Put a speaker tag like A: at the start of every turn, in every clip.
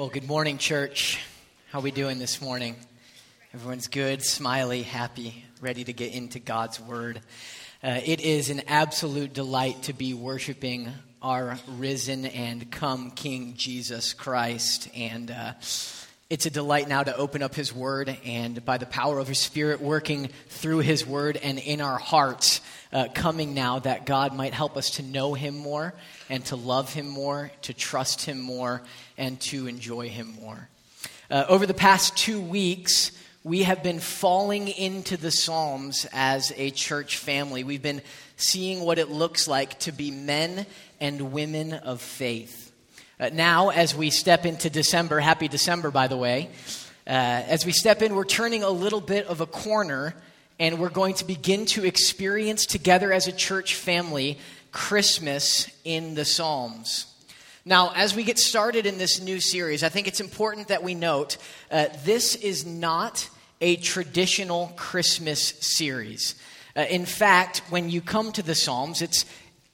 A: Well, good morning, church. How are we doing this morning? Everyone's good, smiley, happy, ready to get into God's word. Uh, it is an absolute delight to be worshiping our risen and come King Jesus Christ. And uh, it's a delight now to open up His Word and by the power of His Spirit working through His Word and in our hearts, uh, coming now that God might help us to know Him more and to love Him more, to trust Him more, and to enjoy Him more. Uh, over the past two weeks, we have been falling into the Psalms as a church family. We've been seeing what it looks like to be men and women of faith. Uh, now, as we step into December, happy December, by the way, uh, as we step in, we're turning a little bit of a corner and we're going to begin to experience together as a church family Christmas in the Psalms. Now, as we get started in this new series, I think it's important that we note uh, this is not a traditional Christmas series. Uh, in fact, when you come to the Psalms, it's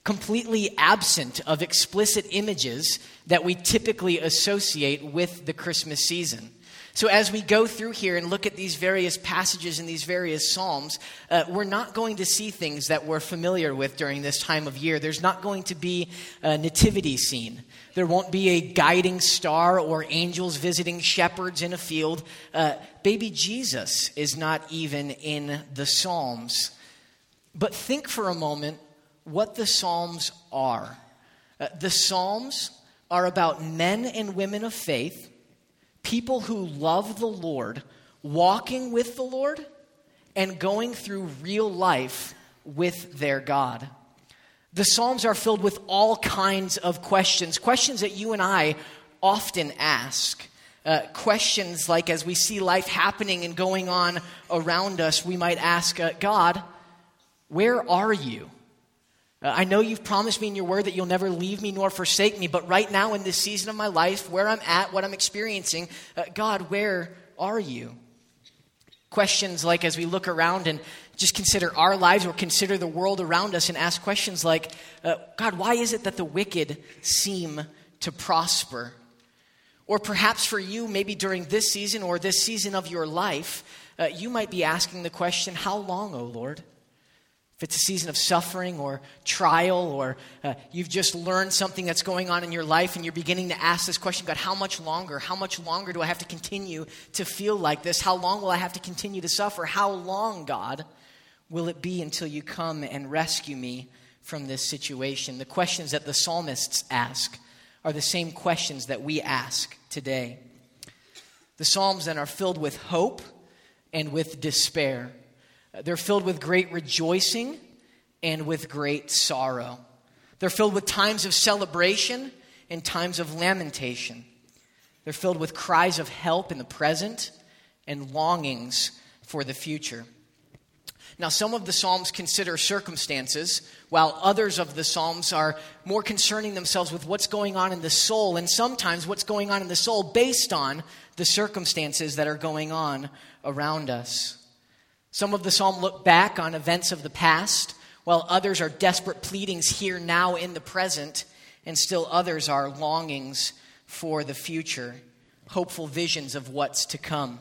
A: completely absent of explicit images that we typically associate with the Christmas season. So, as we go through here and look at these various passages in these various Psalms, uh, we're not going to see things that we're familiar with during this time of year. There's not going to be a nativity scene. There won't be a guiding star or angels visiting shepherds in a field. Uh, baby Jesus is not even in the Psalms. But think for a moment what the Psalms are. Uh, the Psalms are about men and women of faith, people who love the Lord, walking with the Lord, and going through real life with their God. The Psalms are filled with all kinds of questions, questions that you and I often ask. Uh, questions like as we see life happening and going on around us, we might ask, uh, God, where are you? Uh, I know you've promised me in your word that you'll never leave me nor forsake me, but right now in this season of my life, where I'm at, what I'm experiencing, uh, God, where are you? Questions like as we look around and just consider our lives or consider the world around us and ask questions like, uh, God, why is it that the wicked seem to prosper? Or perhaps for you, maybe during this season or this season of your life, uh, you might be asking the question, How long, O Lord? If it's a season of suffering or trial, or uh, you've just learned something that's going on in your life and you're beginning to ask this question God, how much longer? How much longer do I have to continue to feel like this? How long will I have to continue to suffer? How long, God, will it be until you come and rescue me from this situation? The questions that the psalmists ask are the same questions that we ask today. The Psalms then are filled with hope and with despair. They're filled with great rejoicing and with great sorrow. They're filled with times of celebration and times of lamentation. They're filled with cries of help in the present and longings for the future. Now, some of the Psalms consider circumstances, while others of the Psalms are more concerning themselves with what's going on in the soul, and sometimes what's going on in the soul based on the circumstances that are going on around us. Some of the psalm look back on events of the past, while others are desperate pleadings here now in the present, and still others are longings for the future, hopeful visions of what's to come.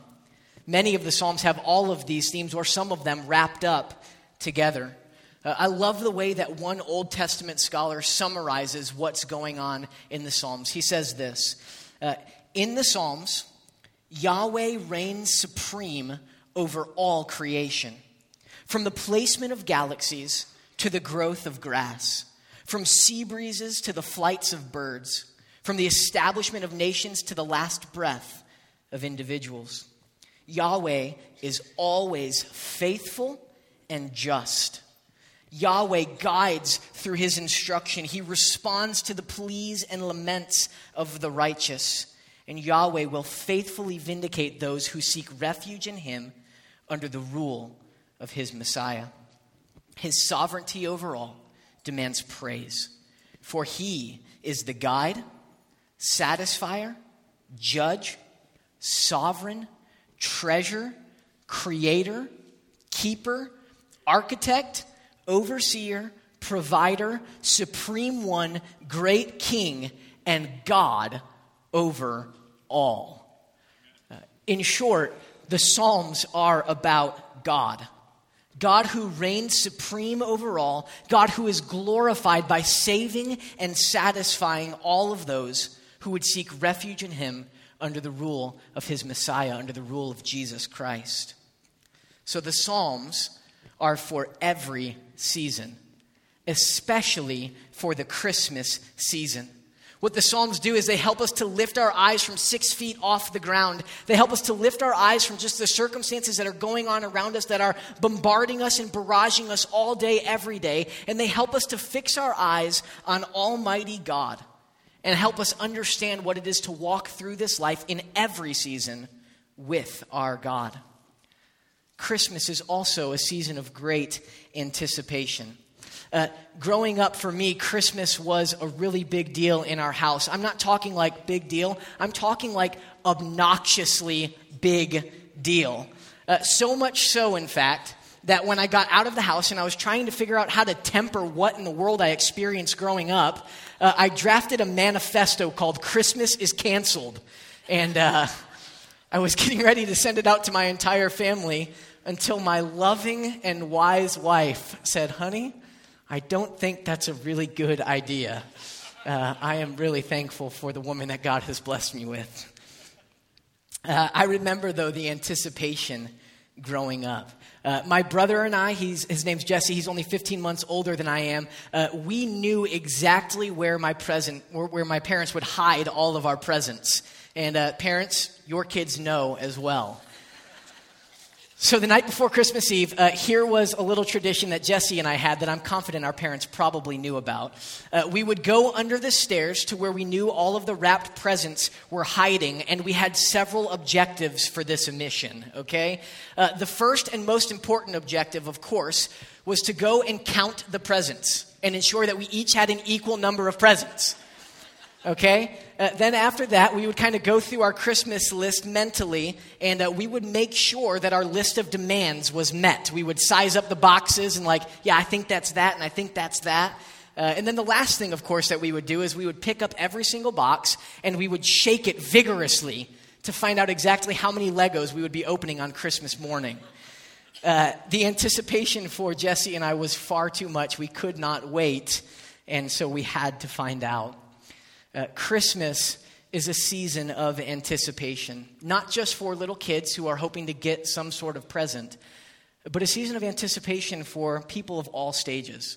A: Many of the Psalms have all of these themes, or some of them wrapped up together. Uh, I love the way that one Old Testament scholar summarizes what's going on in the Psalms. He says this uh, In the Psalms, Yahweh reigns supreme over all creation. From the placement of galaxies to the growth of grass, from sea breezes to the flights of birds, from the establishment of nations to the last breath of individuals. Yahweh is always faithful and just. Yahweh guides through his instruction. He responds to the pleas and laments of the righteous. And Yahweh will faithfully vindicate those who seek refuge in him under the rule of his Messiah. His sovereignty over all demands praise, for he is the guide, satisfier, judge, sovereign, treasure, creator, keeper, architect, overseer, provider, supreme one, great king, and God over all. Uh, in short, the Psalms are about God. God who reigns supreme over all, God who is glorified by saving and satisfying all of those who would seek refuge in him under the rule of his Messiah, under the rule of Jesus Christ. So the Psalms are for every season, especially for the Christmas season. What the Psalms do is they help us to lift our eyes from six feet off the ground. They help us to lift our eyes from just the circumstances that are going on around us, that are bombarding us and barraging us all day, every day. And they help us to fix our eyes on Almighty God and help us understand what it is to walk through this life in every season with our God. Christmas is also a season of great anticipation. Uh, growing up for me, Christmas was a really big deal in our house. I'm not talking like big deal, I'm talking like obnoxiously big deal. Uh, so much so, in fact, that when I got out of the house and I was trying to figure out how to temper what in the world I experienced growing up, uh, I drafted a manifesto called Christmas is Canceled. And uh, I was getting ready to send it out to my entire family until my loving and wise wife said, Honey, I don't think that's a really good idea. Uh, I am really thankful for the woman that God has blessed me with. Uh, I remember, though, the anticipation growing up. Uh, my brother and I, his name's Jesse, he's only 15 months older than I am. Uh, we knew exactly where my present, where, where, my parents would hide all of our presents. And uh, parents, your kids know as well. So, the night before Christmas Eve, uh, here was a little tradition that Jesse and I had that I'm confident our parents probably knew about. Uh, we would go under the stairs to where we knew all of the wrapped presents were hiding, and we had several objectives for this mission, okay? Uh, the first and most important objective, of course, was to go and count the presents and ensure that we each had an equal number of presents okay? Uh, then after that, we would kind of go through our Christmas list mentally, and uh, we would make sure that our list of demands was met. We would size up the boxes and, like, yeah, I think that's that, and I think that's that. Uh, and then the last thing, of course, that we would do is we would pick up every single box and we would shake it vigorously to find out exactly how many Legos we would be opening on Christmas morning. Uh, the anticipation for Jesse and I was far too much. We could not wait, and so we had to find out. Uh, Christmas is a season of anticipation, not just for little kids who are hoping to get some sort of present, but a season of anticipation for people of all stages.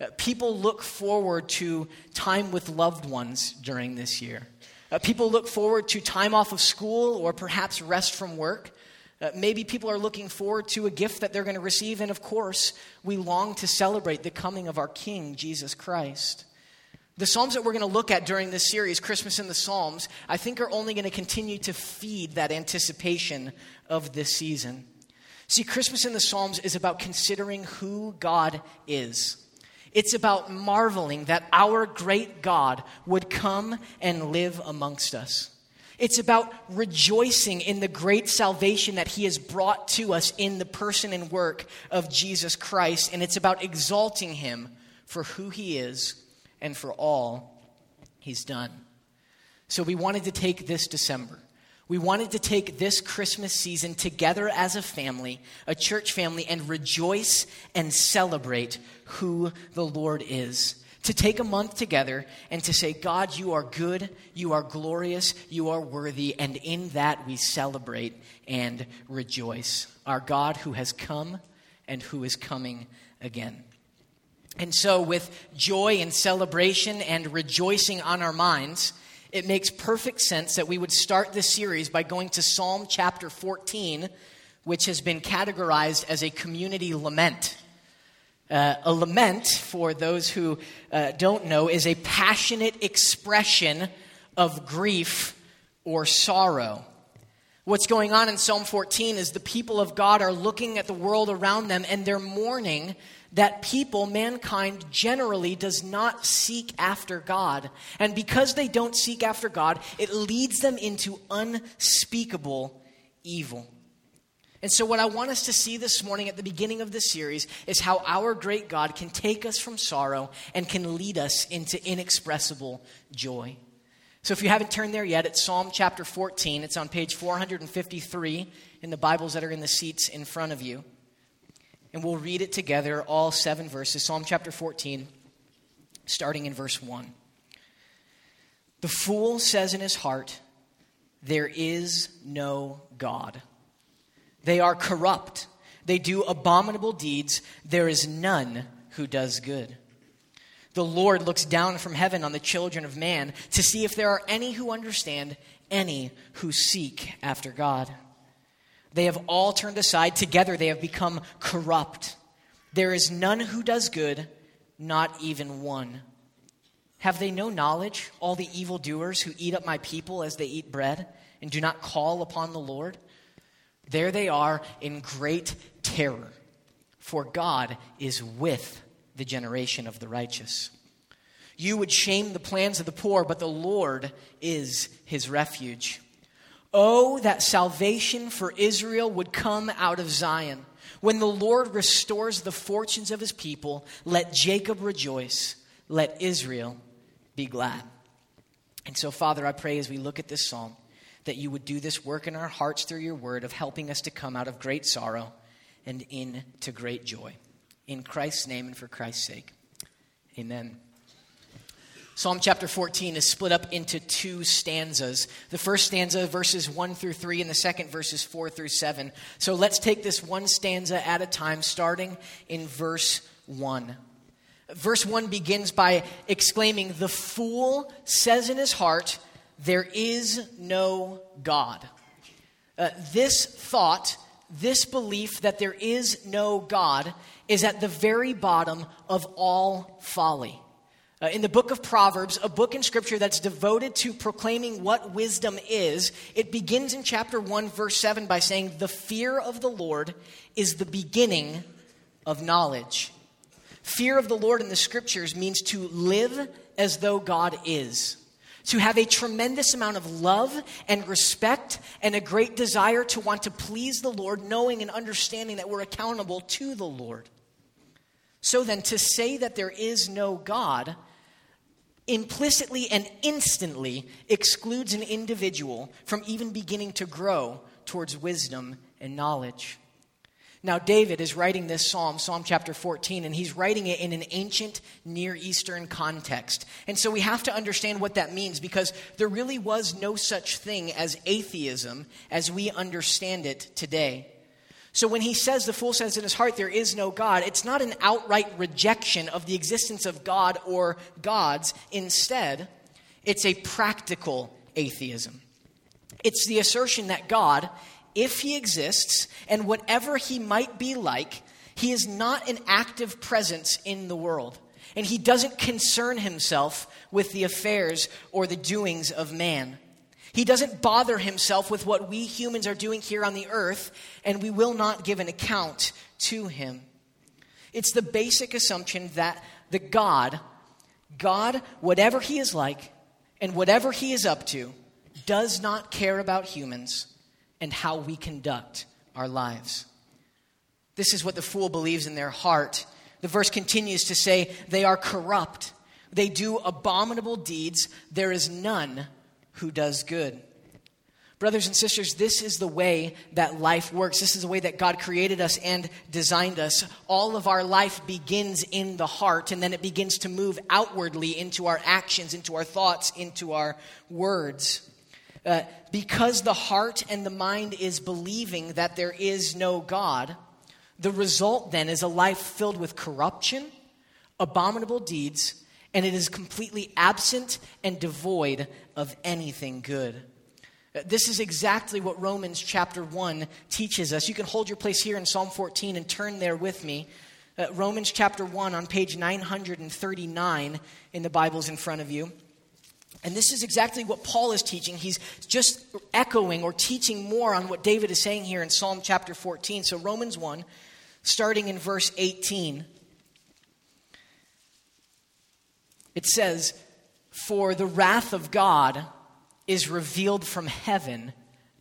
A: Uh, people look forward to time with loved ones during this year. Uh, people look forward to time off of school or perhaps rest from work. Uh, maybe people are looking forward to a gift that they're going to receive. And of course, we long to celebrate the coming of our King, Jesus Christ. The Psalms that we're going to look at during this series, Christmas in the Psalms, I think are only going to continue to feed that anticipation of this season. See, Christmas in the Psalms is about considering who God is. It's about marveling that our great God would come and live amongst us. It's about rejoicing in the great salvation that He has brought to us in the person and work of Jesus Christ. And it's about exalting Him for who He is and for all he's done. So we wanted to take this December. We wanted to take this Christmas season together as a family, a church family, and rejoice and celebrate who the Lord is. To take a month together and to say, God, you are good, you are glorious, you are worthy, and in that we celebrate and rejoice. Our God who has come and who is coming again. And so, with joy and celebration and rejoicing on our minds, it makes perfect sense that we would start this series by going to Psalm chapter 14, which has been categorized as a community lament. Uh, a lament, for those who uh, don't know, is a passionate expression of grief or sorrow. What's going on in Psalm 14 is the people of God are looking at the world around them and they're mourning that people, mankind generally, does not seek after God. And because they don't seek after God, it leads them into unspeakable evil. And so, what I want us to see this morning at the beginning of this series is how our great God can take us from sorrow and can lead us into inexpressible joy. So if you haven't turned there yet, it's Psalm chapter 14. It's on page 453 in the Bibles that are in the seats in front of you. And we'll read it together, all seven verses. Psalm chapter 14, starting in verse 1. The fool says in his heart, There is no God. They are corrupt. They do abominable deeds. There is none who does good. The Lord looks down from heaven on the children of man to see if there are any who understand, any who seek after God. They have all turned aside. Together they have become corrupt. There is none who does good, not even one. Have they no knowledge, all the evildoers who eat up my people as they eat bread and do not call upon the Lord? There they are in great terror, for God is with the generation of the righteous. You would shame the plans of the poor, but the Lord is his refuge. Oh, that salvation for Israel would come out of Zion. When the Lord restores the fortunes of his people, let Jacob rejoice, let Israel be glad. And so, Father, I pray as we look at this psalm that you would do this work in our hearts through your word of helping us to come out of great sorrow and into great joy. In Christ's name and for Christ's sake. Amen. Psalm chapter 14 is split up into two stanzas. The first stanza, verses 1 through 3, and the second, verses 4 through 7. So let's take this one stanza at a time, starting in verse 1. Verse 1 begins by exclaiming, The fool says in his heart, there is no God. Uh, this thought, this belief that there is no God, is at the very bottom of all folly. Uh, in the book of Proverbs, a book in Scripture that's devoted to proclaiming what wisdom is, it begins in chapter 1, verse 7 by saying, The fear of the Lord is the beginning of knowledge. Fear of the Lord in the Scriptures means to live as though God is to have a tremendous amount of love and respect and a great desire to want to please the Lord, knowing and understanding that we're accountable to the Lord. So then, to say that there is no God implicitly and instantly excludes an individual from even beginning to grow towards wisdom and knowledge. Now, David is writing this psalm, Psalm chapter 14, and he's writing it in an ancient Near Eastern context. And so we have to understand what that means because there really was no such thing as atheism as we understand it today. So when he says, the fool says in his heart, there is no God, it's not an outright rejection of the existence of God or gods. Instead, it's a practical atheism. It's the assertion that God if he exists, and whatever he might be like, he is not an active presence in the world. And he doesn't concern himself with the affairs or the doings of man. He doesn't bother himself with what we humans are doing here on the earth, and we will not give an account to him. It's the basic assumption that the God, God, whatever he is like and whatever he is up to, does not care about humans and how we conduct our lives. This is what the fool believes in their heart. The verse continues to say, They are corrupt. They do abominable deeds. There is none who does good. Brothers and sisters, this is the way that life works. This is the way that God created us and designed us. All of our life begins in the heart, and then it begins to move outwardly into our actions, into our thoughts, into our words. Uh, because the heart and the mind is believing that there is no God, the result then is a life filled with corruption, abominable deeds, and it is completely absent and devoid of anything good. Uh, this is exactly what Romans chapter 1 teaches us. You can hold your place here in Psalm 14 and turn there with me. Uh, Romans chapter 1 on page 939 in the Bibles in front of you. And this is exactly what Paul is teaching. He's just echoing or teaching more on what David is saying here in Psalm chapter 14. So, Romans 1, starting in verse 18, it says, For the wrath of God is revealed from heaven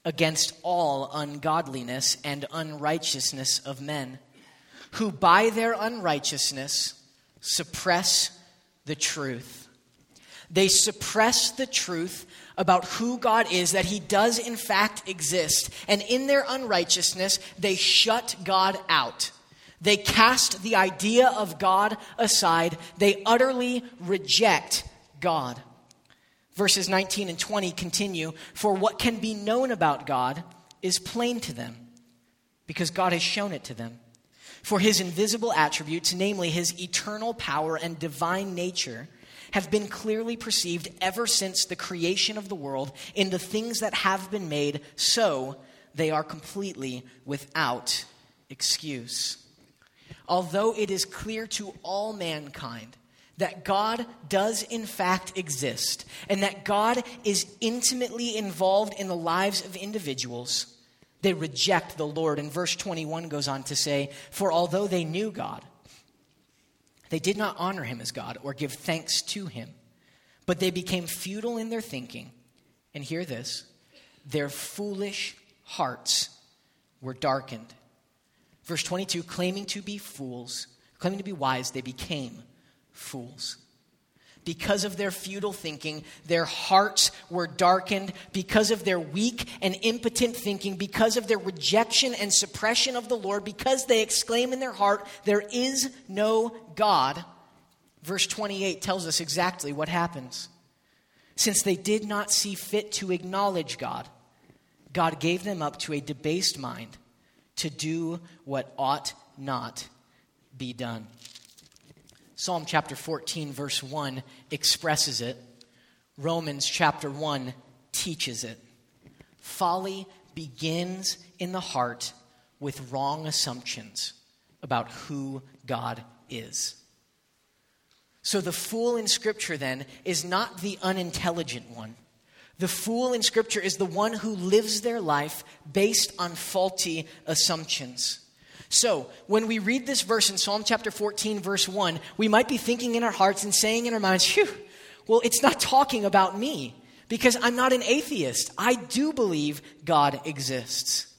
A: against all ungodliness and unrighteousness of men, who by their unrighteousness suppress the truth. They suppress the truth about who God is, that He does in fact exist. And in their unrighteousness, they shut God out. They cast the idea of God aside. They utterly reject God. Verses 19 and 20 continue For what can be known about God is plain to them, because God has shown it to them. For his invisible attributes, namely his eternal power and divine nature, have been clearly perceived ever since the creation of the world in the things that have been made, so they are completely without excuse. Although it is clear to all mankind that God does in fact exist and that God is intimately involved in the lives of individuals, they reject the Lord. And verse 21 goes on to say, For although they knew God, they did not honor him as God or give thanks to him, but they became futile in their thinking. And hear this their foolish hearts were darkened. Verse 22 claiming to be fools, claiming to be wise, they became fools. Because of their futile thinking, their hearts were darkened. Because of their weak and impotent thinking, because of their rejection and suppression of the Lord, because they exclaim in their heart, There is no God. Verse 28 tells us exactly what happens. Since they did not see fit to acknowledge God, God gave them up to a debased mind to do what ought not be done. Psalm chapter 14, verse 1 expresses it. Romans chapter 1 teaches it. Folly begins in the heart with wrong assumptions about who God is. So the fool in Scripture then is not the unintelligent one. The fool in Scripture is the one who lives their life based on faulty assumptions. So, when we read this verse in Psalm chapter 14, verse 1, we might be thinking in our hearts and saying in our minds, Phew, well, it's not talking about me because I'm not an atheist. I do believe God exists.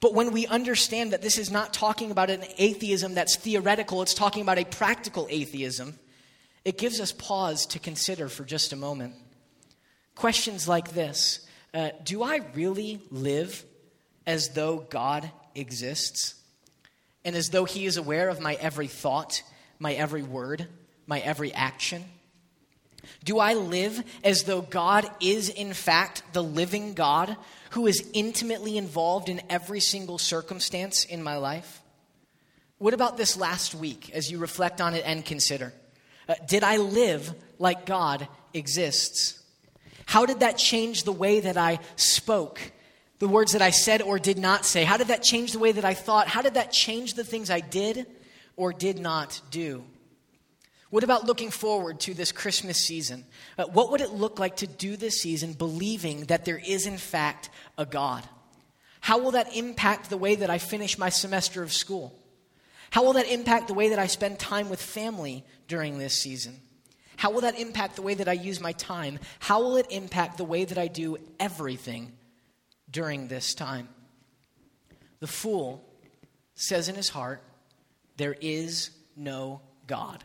A: But when we understand that this is not talking about an atheism that's theoretical, it's talking about a practical atheism, it gives us pause to consider for just a moment. Questions like this uh, Do I really live as though God exists? and as though He is aware of my every thought, my every word, my every action? Do I live as though God is, in fact, the living God who is intimately involved in every single circumstance in my life? What about this last week as you reflect on it and consider? Uh, did I live like God exists? How did that change the way that I spoke the words that I said or did not say? How did that change the way that I thought? How did that change the things I did or did not do? What about looking forward to this Christmas season? Uh, what would it look like to do this season believing that there is, in fact, a God? How will that impact the way that I finish my semester of school? How will that impact the way that I spend time with family during this season? How will that impact the way that I use my time? How will it impact the way that I do everything during this time. The fool says in his heart, There is no God.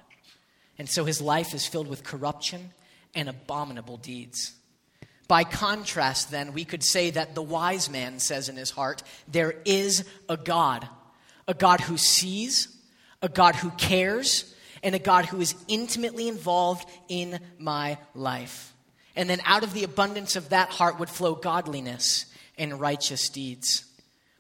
A: And so his life is filled with corruption and abominable deeds. By contrast, then, we could say that the wise man says in his heart, There is a God, a God who sees, a God who cares, and a God who is intimately involved in my life. And then out of the abundance of that heart would flow godliness and righteous deeds.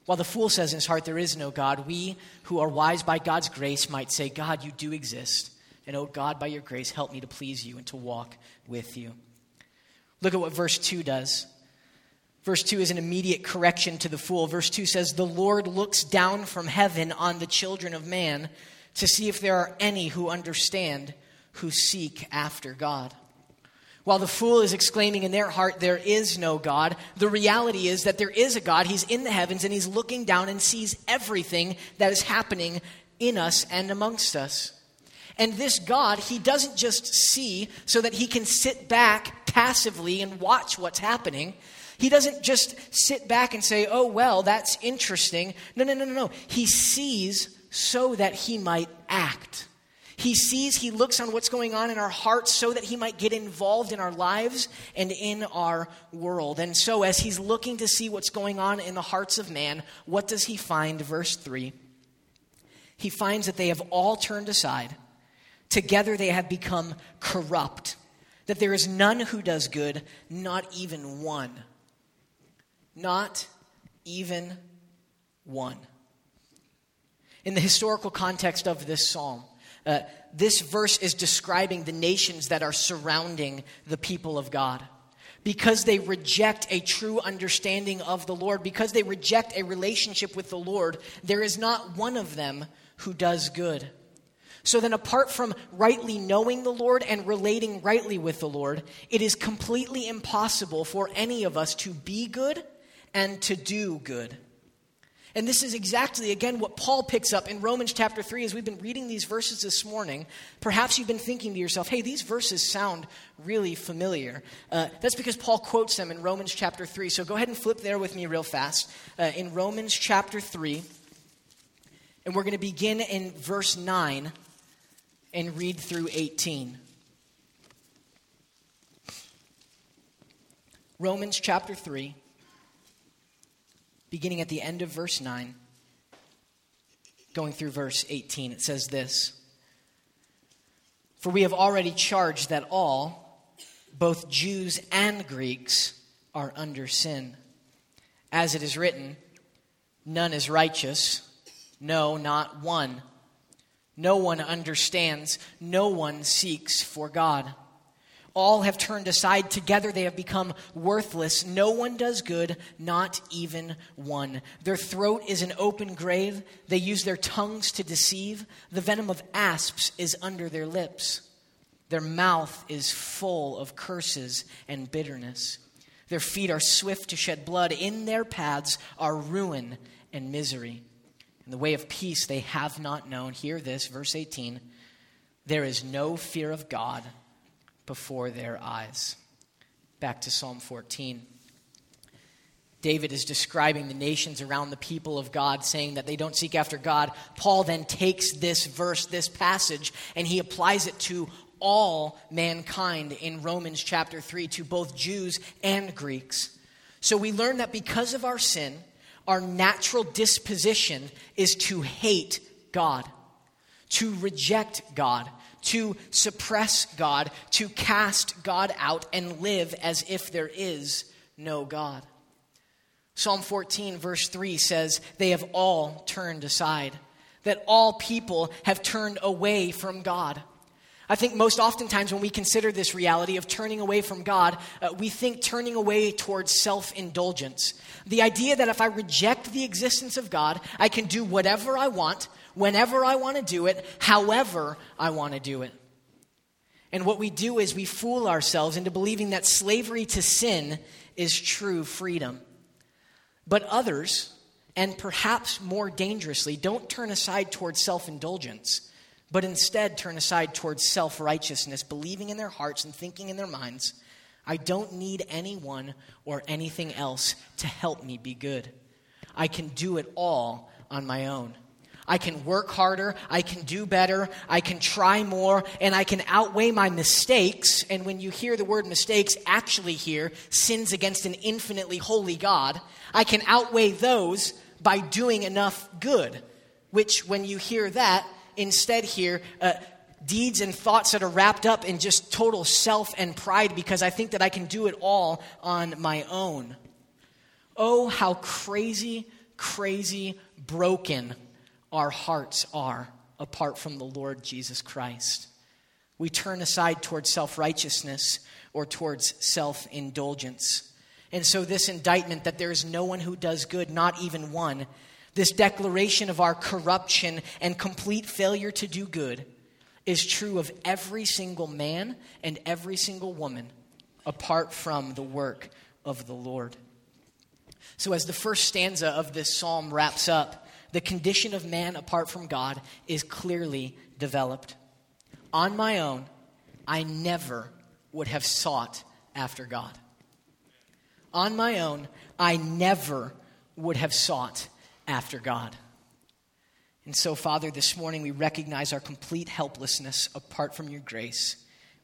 A: While the fool says in his heart, There is no God, we who are wise by God's grace might say, God, you do exist. And oh God, by your grace, help me to please you and to walk with you. Look at what verse 2 does. Verse 2 is an immediate correction to the fool. Verse 2 says, The Lord looks down from heaven on the children of man to see if there are any who understand, who seek after God. While the fool is exclaiming in their heart, There is no God, the reality is that there is a God. He's in the heavens and he's looking down and sees everything that is happening in us and amongst us. And this God, he doesn't just see so that he can sit back passively and watch what's happening. He doesn't just sit back and say, oh, well, that's interesting. No, no, no, no, no. He sees so that he might act. He sees, he looks on what's going on in our hearts so that he might get involved in our lives and in our world. And so, as he's looking to see what's going on in the hearts of man, what does he find? Verse 3 He finds that they have all turned aside. Together they have become corrupt, that there is none who does good, not even one. Not even one. In the historical context of this psalm, uh, this verse is describing the nations that are surrounding the people of God. Because they reject a true understanding of the Lord, because they reject a relationship with the Lord, there is not one of them who does good. So then, apart from rightly knowing the Lord and relating rightly with the Lord, it is completely impossible for any of us to be good and to do good. And this is exactly, again, what Paul picks up in Romans chapter 3 as we've been reading these verses this morning. Perhaps you've been thinking to yourself, hey, these verses sound really familiar. Uh, that's because Paul quotes them in Romans chapter 3. So go ahead and flip there with me real fast. Uh, in Romans chapter 3, and we're going to begin in verse 9 and read through 18. Romans chapter 3 beginning at the end of verse 9, going through verse 18. It says this For we have already charged that all, both Jews and Greeks, are under sin. As it is written, none is righteous, no, not one. No one understands, no one seeks for God. All have turned aside. Together they have become worthless. No one does good, not even one. Their throat is an open grave. They use their tongues to deceive. The venom of asps is under their lips. Their mouth is full of curses and bitterness. Their feet are swift to shed blood. In their paths are ruin and misery. In the way of peace they have not known. Hear this, verse 18. There is no fear of God before their eyes. Back to Psalm 14. David is describing the nations around the people of God, saying that they don't seek after God. Paul then takes this verse, this passage, and he applies it to all mankind in Romans chapter 3, to both Jews and Greeks. So we learn that because of our sin, our natural disposition is to hate God, to reject God, to suppress God, to cast God out, and live as if there is no God. Psalm 14, verse 3 says, They have all turned aside, that all people have turned away from God. I think most oftentimes when we consider this reality of turning away from God, uh, we think turning away towards self indulgence. The idea that if I reject the existence of God, I can do whatever I want, whenever I want to do it, however I want to do it. And what we do is we fool ourselves into believing that slavery to sin is true freedom. But others, and perhaps more dangerously, don't turn aside towards self indulgence, but instead turn aside towards self righteousness, believing in their hearts and thinking in their minds, I don't need anyone or anything else to help me be good. I can do it all on my own. I can work harder, I can do better, I can try more, and I can outweigh my mistakes. And when you hear the word mistakes, actually hear sins against an infinitely holy God, I can outweigh those by doing enough good. Which, when you hear that, instead hear uh, deeds and thoughts that are wrapped up in just total self and pride because I think that I can do it all on my own. Oh, how crazy, crazy, broken our hearts are apart from the Lord Jesus Christ. We turn aside towards self righteousness or towards self indulgence. And so, this indictment that there is no one who does good, not even one, this declaration of our corruption and complete failure to do good, is true of every single man and every single woman apart from the work of the Lord. So, as the first stanza of this psalm wraps up, the condition of man apart from God is clearly developed. On my own, I never would have sought after God. On my own, I never would have sought after God. And so, Father, this morning we recognize our complete helplessness apart from your grace.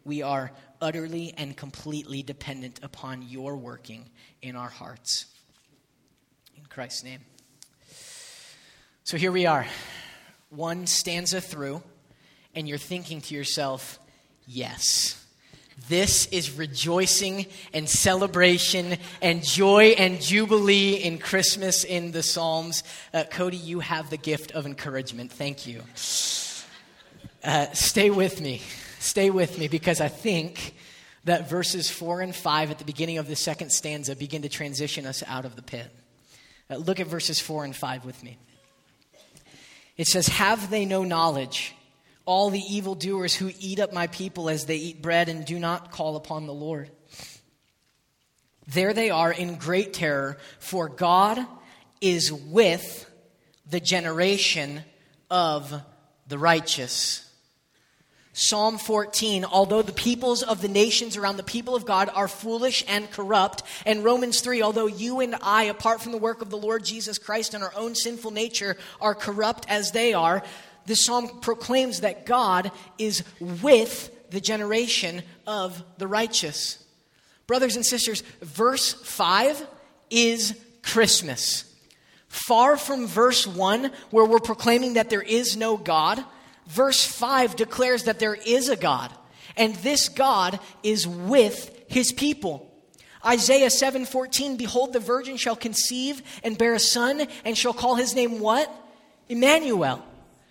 A: We are utterly and completely dependent upon your working in our hearts. In Christ's name. So here we are, one stanza through, and you're thinking to yourself, yes. This is rejoicing and celebration and joy and jubilee in Christmas in the Psalms. Uh, Cody, you have the gift of encouragement. Thank you. Uh, stay with me. Stay with me because I think that verses 4 and 5 at the beginning of the second stanza begin to transition us out of the pit. Uh, look at verses 4 and 5 with me. It says, Have they no knowledge? all the evildoers who eat up my people as they eat bread and do not call upon the Lord. There they are in great terror, for God is with the generation of the righteous. Psalm 14, although the peoples of the nations around the people of God are foolish and corrupt, and Romans 3, although you and I, apart from the work of the Lord Jesus Christ and our own sinful nature, are corrupt as they are, this psalm proclaims that God is with the generation of the righteous. Brothers and sisters, verse 5 is Christmas. Far from verse 1, where we're proclaiming that there is no God, verse 5 declares that there is a God, and this God is with his people. Isaiah 7:14 Behold the virgin shall conceive and bear a son and shall call his name what? Emmanuel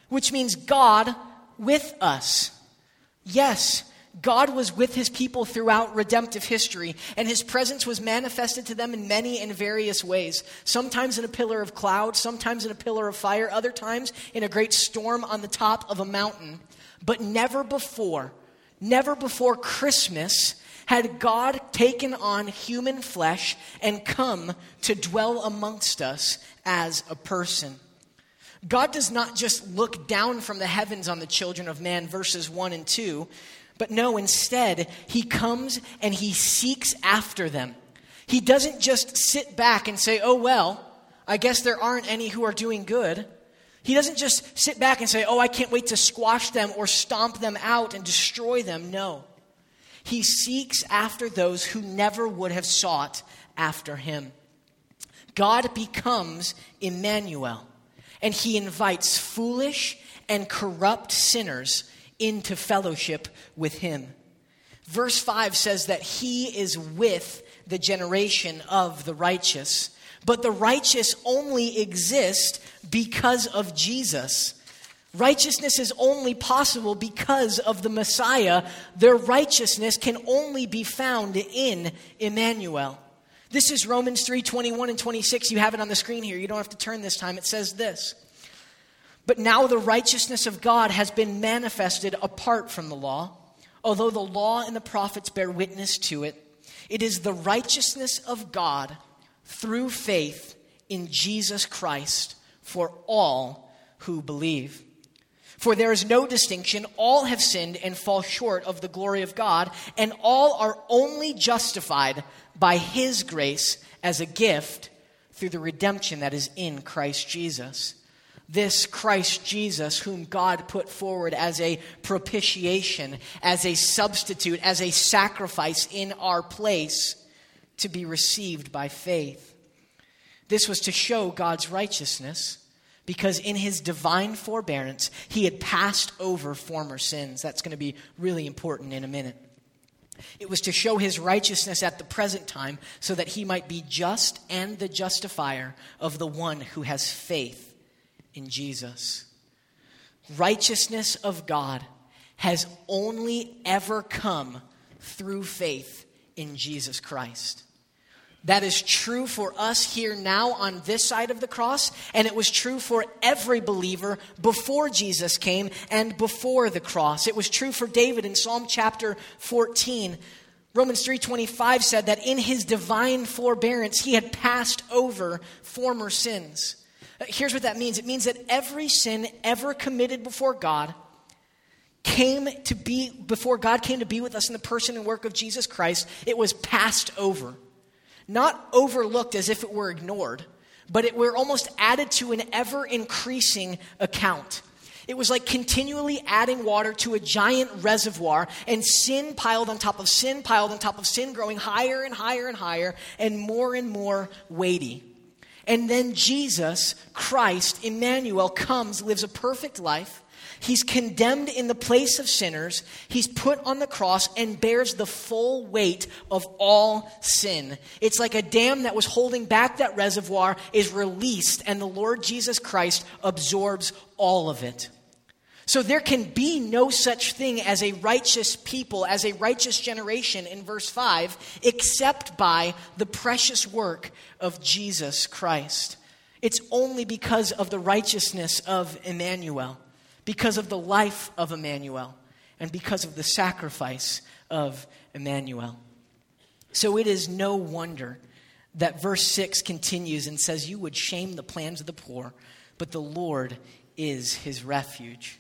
A: which means God with us. Yes, God was with his people throughout redemptive history, and his presence was manifested to them in many and various ways. Sometimes in a pillar of cloud, sometimes in a pillar of fire, other times in a great storm on the top of a mountain. But never before, never before Christmas had God taken on human flesh and come to dwell amongst us as a person. God does not just look down from the heavens on the children of man, verses 1 and 2, but no, instead, he comes and he seeks after them. He doesn't just sit back and say, oh, well, I guess there aren't any who are doing good. He doesn't just sit back and say, oh, I can't wait to squash them or stomp them out and destroy them. No. He seeks after those who never would have sought after him. God becomes Emmanuel and he invites foolish and corrupt sinners into fellowship with him. Verse 5 says that he is with the generation of the righteous, but the righteous only exist because of Jesus. Righteousness is only possible because of the Messiah. Their righteousness can only be found in Emmanuel. This is Romans 3 21 and 26. You have it on the screen here. You don't have to turn this time. It says this. But now the righteousness of God has been manifested apart from the law, although the law and the prophets bear witness to it. It is the righteousness of God through faith in Jesus Christ for all who believe. For there is no distinction. All have sinned and fall short of the glory of God, and all are only justified by His grace as a gift through the redemption that is in Christ Jesus. This Christ Jesus, whom God put forward as a propitiation, as a substitute, as a sacrifice in our place to be received by faith. This was to show God's righteousness because in his divine forbearance, he had passed over former sins. That's going to be really important in a minute. It was to show his righteousness at the present time so that he might be just and the justifier of the one who has faith in Jesus. Righteousness of God has only ever come through faith in Jesus Christ. That is true for us here now on this side of the cross, and it was true for every believer before Jesus came and before the cross. It was true for David in Psalm chapter 14. Romans 3:25 said that in his divine forbearance he had passed over former sins. Here's what that means. It means that every sin ever committed before God came to be before God came to be with us in the person and work of Jesus Christ, it was passed over not overlooked as if it were ignored, but it were almost added to an ever increasing account. It was like continually adding water to a giant reservoir and sin piled on top of sin, piled on top of sin, growing higher and higher and higher and more and more weighty. And then Jesus, Christ, Emmanuel, comes, lives a perfect life. He's condemned in the place of sinners. He's put on the cross and bears the full weight of all sin. It's like a dam that was holding back that reservoir is released, and the Lord Jesus Christ absorbs all of it. So there can be no such thing as a righteous people, as a righteous generation in verse 5, except by the precious work of Jesus Christ. It's only because of the righteousness of Emmanuel, because of the life of Emmanuel, and because of the sacrifice of Emmanuel. So it is no wonder that verse 6 continues and says, You would shame the plans of the poor, but the Lord is his refuge.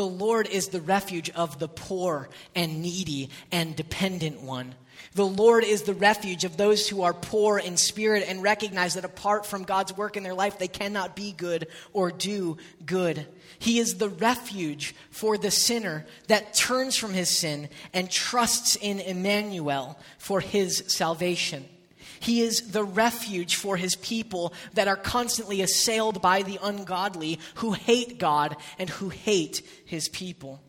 A: The Lord is the refuge of the poor and needy and dependent one. The Lord is the refuge of those who are poor in spirit and recognize that apart from God's work in their life, they cannot be good or do good. He is the refuge for the sinner that turns from his sin and trusts in Emmanuel for his salvation. He is the refuge for his people that are constantly assailed by the ungodly who hate God and who hate his people.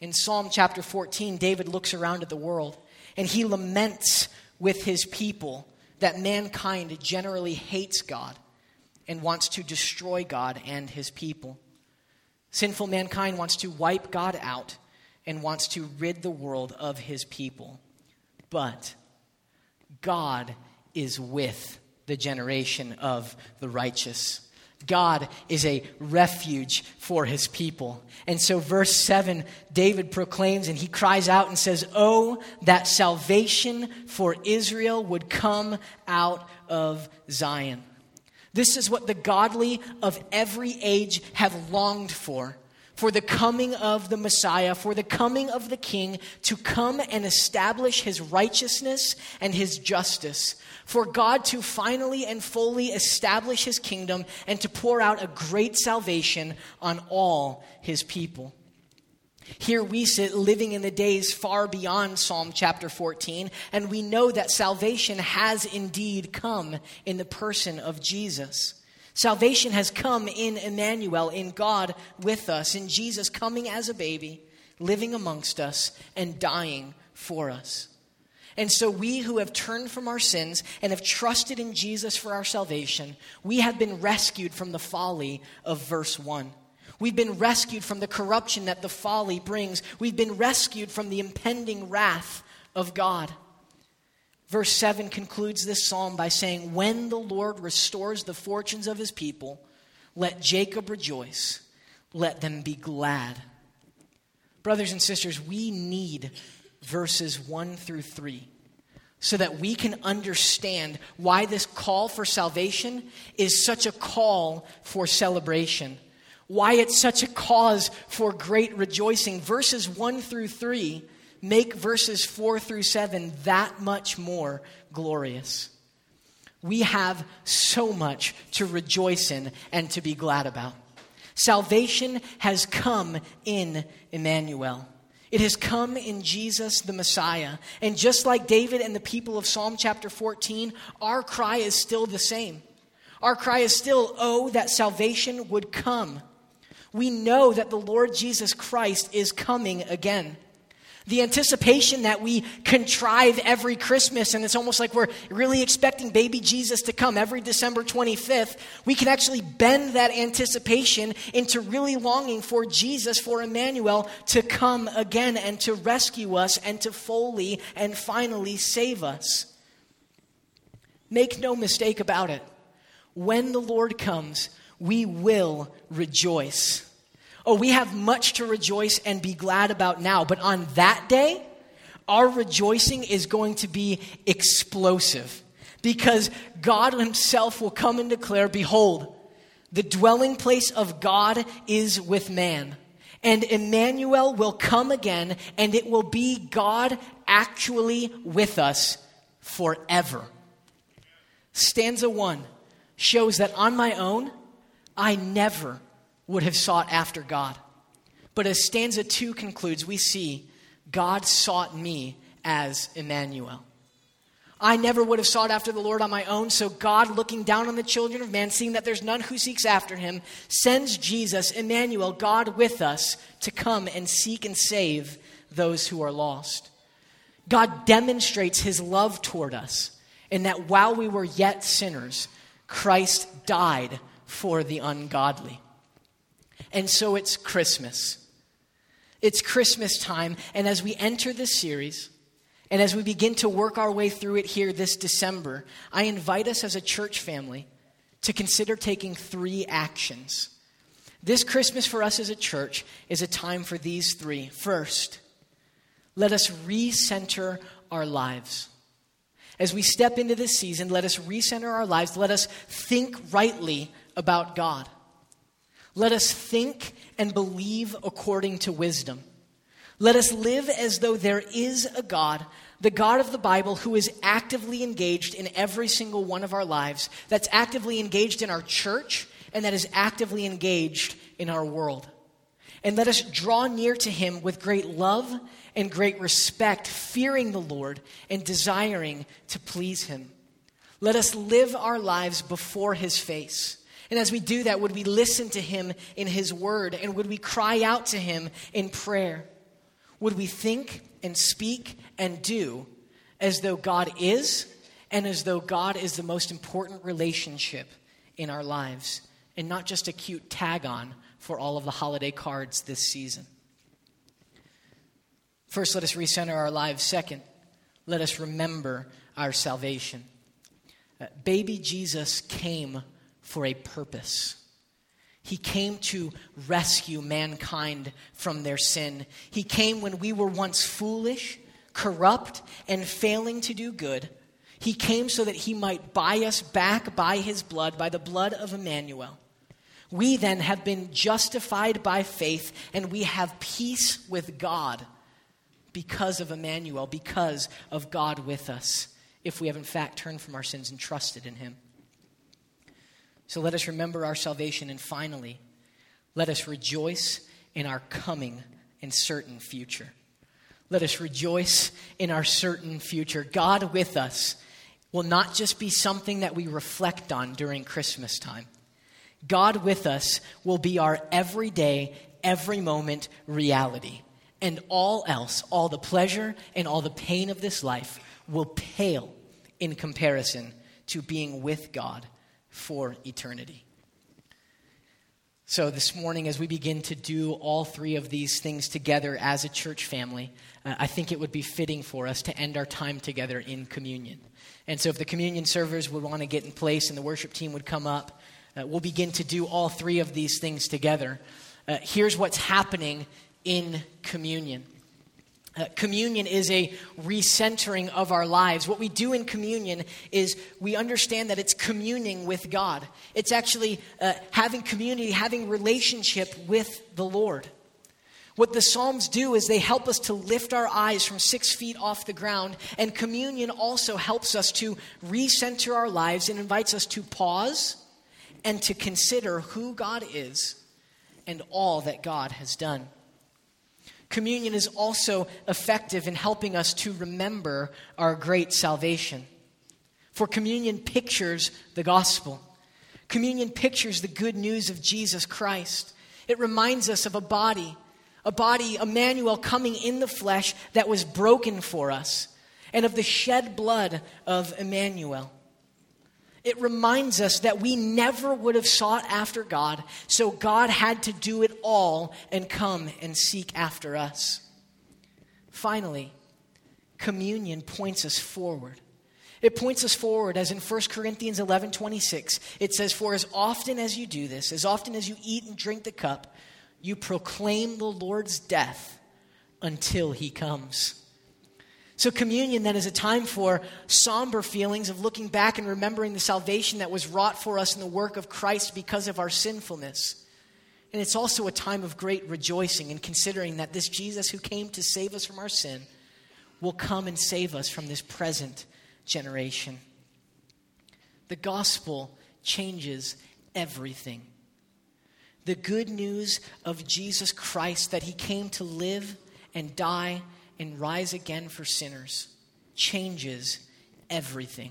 A: In Psalm chapter 14, David looks around at the world and he laments with his people that mankind generally hates God and wants to destroy God and his people. Sinful mankind wants to wipe God out and wants to rid the world of his people. But God is with the generation of the righteous. God is a refuge for his people. And so, verse 7, David proclaims and he cries out and says, Oh, that salvation for Israel would come out of Zion. This is what the godly of every age have longed for for the coming of the Messiah, for the coming of the King to come and establish his righteousness and his justice, for God to finally and fully establish his kingdom and to pour out a great salvation on all his people. Here we sit living in the days far beyond Psalm chapter 14, and we know that salvation has indeed come in the person of Jesus. Salvation has come in Emmanuel, in God with us, in Jesus coming as a baby, living amongst us, and dying for us. And so, we who have turned from our sins and have trusted in Jesus for our salvation, we have been rescued from the folly of verse 1. We've been rescued from the corruption that the folly brings. We've been rescued from the impending wrath of God. Verse 7 concludes this psalm by saying, When the Lord restores the fortunes of his people, let Jacob rejoice, let them be glad. Brothers and sisters, we need verses 1 through 3 so that we can understand why this call for salvation is such a call for celebration, why it's such a cause for great rejoicing. Verses 1 through 3 make verses 4 through 7 that much more glorious. We have so much to rejoice in and to be glad about. Salvation has come in Emmanuel. It has come in Jesus the Messiah. And just like David and the people of Psalm chapter 14, our cry is still the same. Our cry is still, oh, that salvation would come. We know that the Lord Jesus Christ is coming again. The anticipation that we contrive every Christmas, and it's almost like we're really expecting baby Jesus to come every December 25th, we can actually bend that anticipation into really longing for Jesus, for Emmanuel, to come again and to rescue us and to fully and finally save us. Make no mistake about it. When the Lord comes, we will rejoice. Oh, we have much to rejoice and be glad about now, but on that day, our rejoicing is going to be explosive because God Himself will come and declare, Behold, the dwelling place of God is with man. And Emmanuel will come again, and it will be God actually with us forever. Stanza one shows that on my own, I never would have sought after God. But as stanza 2 concludes, we see God sought me as Emmanuel. I never would have sought after the Lord on my own, so God, looking down on the children of man, seeing that there's none who seeks after him, sends Jesus, Emmanuel, God with us, to come and seek and save those who are lost. God demonstrates his love toward us in that while we were yet sinners, Christ died for the ungodly. And so it's Christmas. It's Christmas time, and as we enter this series, and as we begin to work our way through it here this December, I invite us as a church family to consider taking three actions. This Christmas for us as a church is a time for these three. First, let us recenter our lives. As we step into this season, let us recenter our lives. Let us think rightly about God. Let us think and believe according to wisdom. Let us live as though there is a God, the God of the Bible, who is actively engaged in every single one of our lives, that's actively engaged in our church, and that is actively engaged in our world. And let us draw near to him with great love and great respect, fearing the Lord and desiring to please him. Let us live our lives before his face. And as we do that, would we listen to him in his word? And would we cry out to him in prayer? Would we think and speak and do as though God is and as though God is the most important relationship in our lives and not just a cute tag on for all of the holiday cards this season? First, let us recenter our lives. Second, let us remember our salvation. Uh, baby Jesus came for a purpose. He came to rescue mankind from their sin. He came when we were once foolish, corrupt, and failing to do good. He came so that he might buy us back by his blood, by the blood of Emmanuel. We then have been justified by faith, and we have peace with God because of Emmanuel, because of God with us, if we have in fact turned from our sins and trusted in Him. So let us remember our salvation, and finally, let us rejoice in our coming and certain future. Let us rejoice in our certain future. God with us will not just be something that we reflect on during Christmas time. God with us will be our everyday, every moment reality and all else, all the pleasure and all the pain of this life, will pale in comparison to being with God for eternity. So, this morning, as we begin to do all three of these things together as a church family, uh, I think it would be fitting for us to end our time together in communion. And so, if the communion servers would want to get in place and the worship team would come up, uh, we'll begin to do all three of these things together. Uh, here's what's happening in communion. Uh, communion is a recentering of our lives. What we do in communion is we understand that it's communing with God. It's actually uh, having community, having relationship with the Lord. What the Psalms do is they help us to lift our eyes from six feet off the ground, and communion also helps us to recenter our lives and invites us to pause and to consider who God is and all that God has done. Communion is also effective in helping us to remember our great salvation. For communion pictures the gospel. Communion pictures the good news of Jesus Christ. It reminds us of a body, a body, Emmanuel, coming in the flesh that was broken for us, and of the shed blood of Emmanuel. It reminds us that we never would have sought after God, so God had to do it all and come and seek after us. Finally, communion points us forward. It points us forward, as in 1 Corinthians 11 26, it says, For as often as you do this, as often as you eat and drink the cup, you proclaim the Lord's death until he comes. So, communion then is a time for somber feelings of looking back and remembering the salvation that was wrought for us in the work of Christ because of our sinfulness. And it's also a time of great rejoicing and considering that this Jesus who came to save us from our sin will come and save us from this present generation. The gospel changes everything. The good news of Jesus Christ that he came to live and die and rise again for sinners changes everything.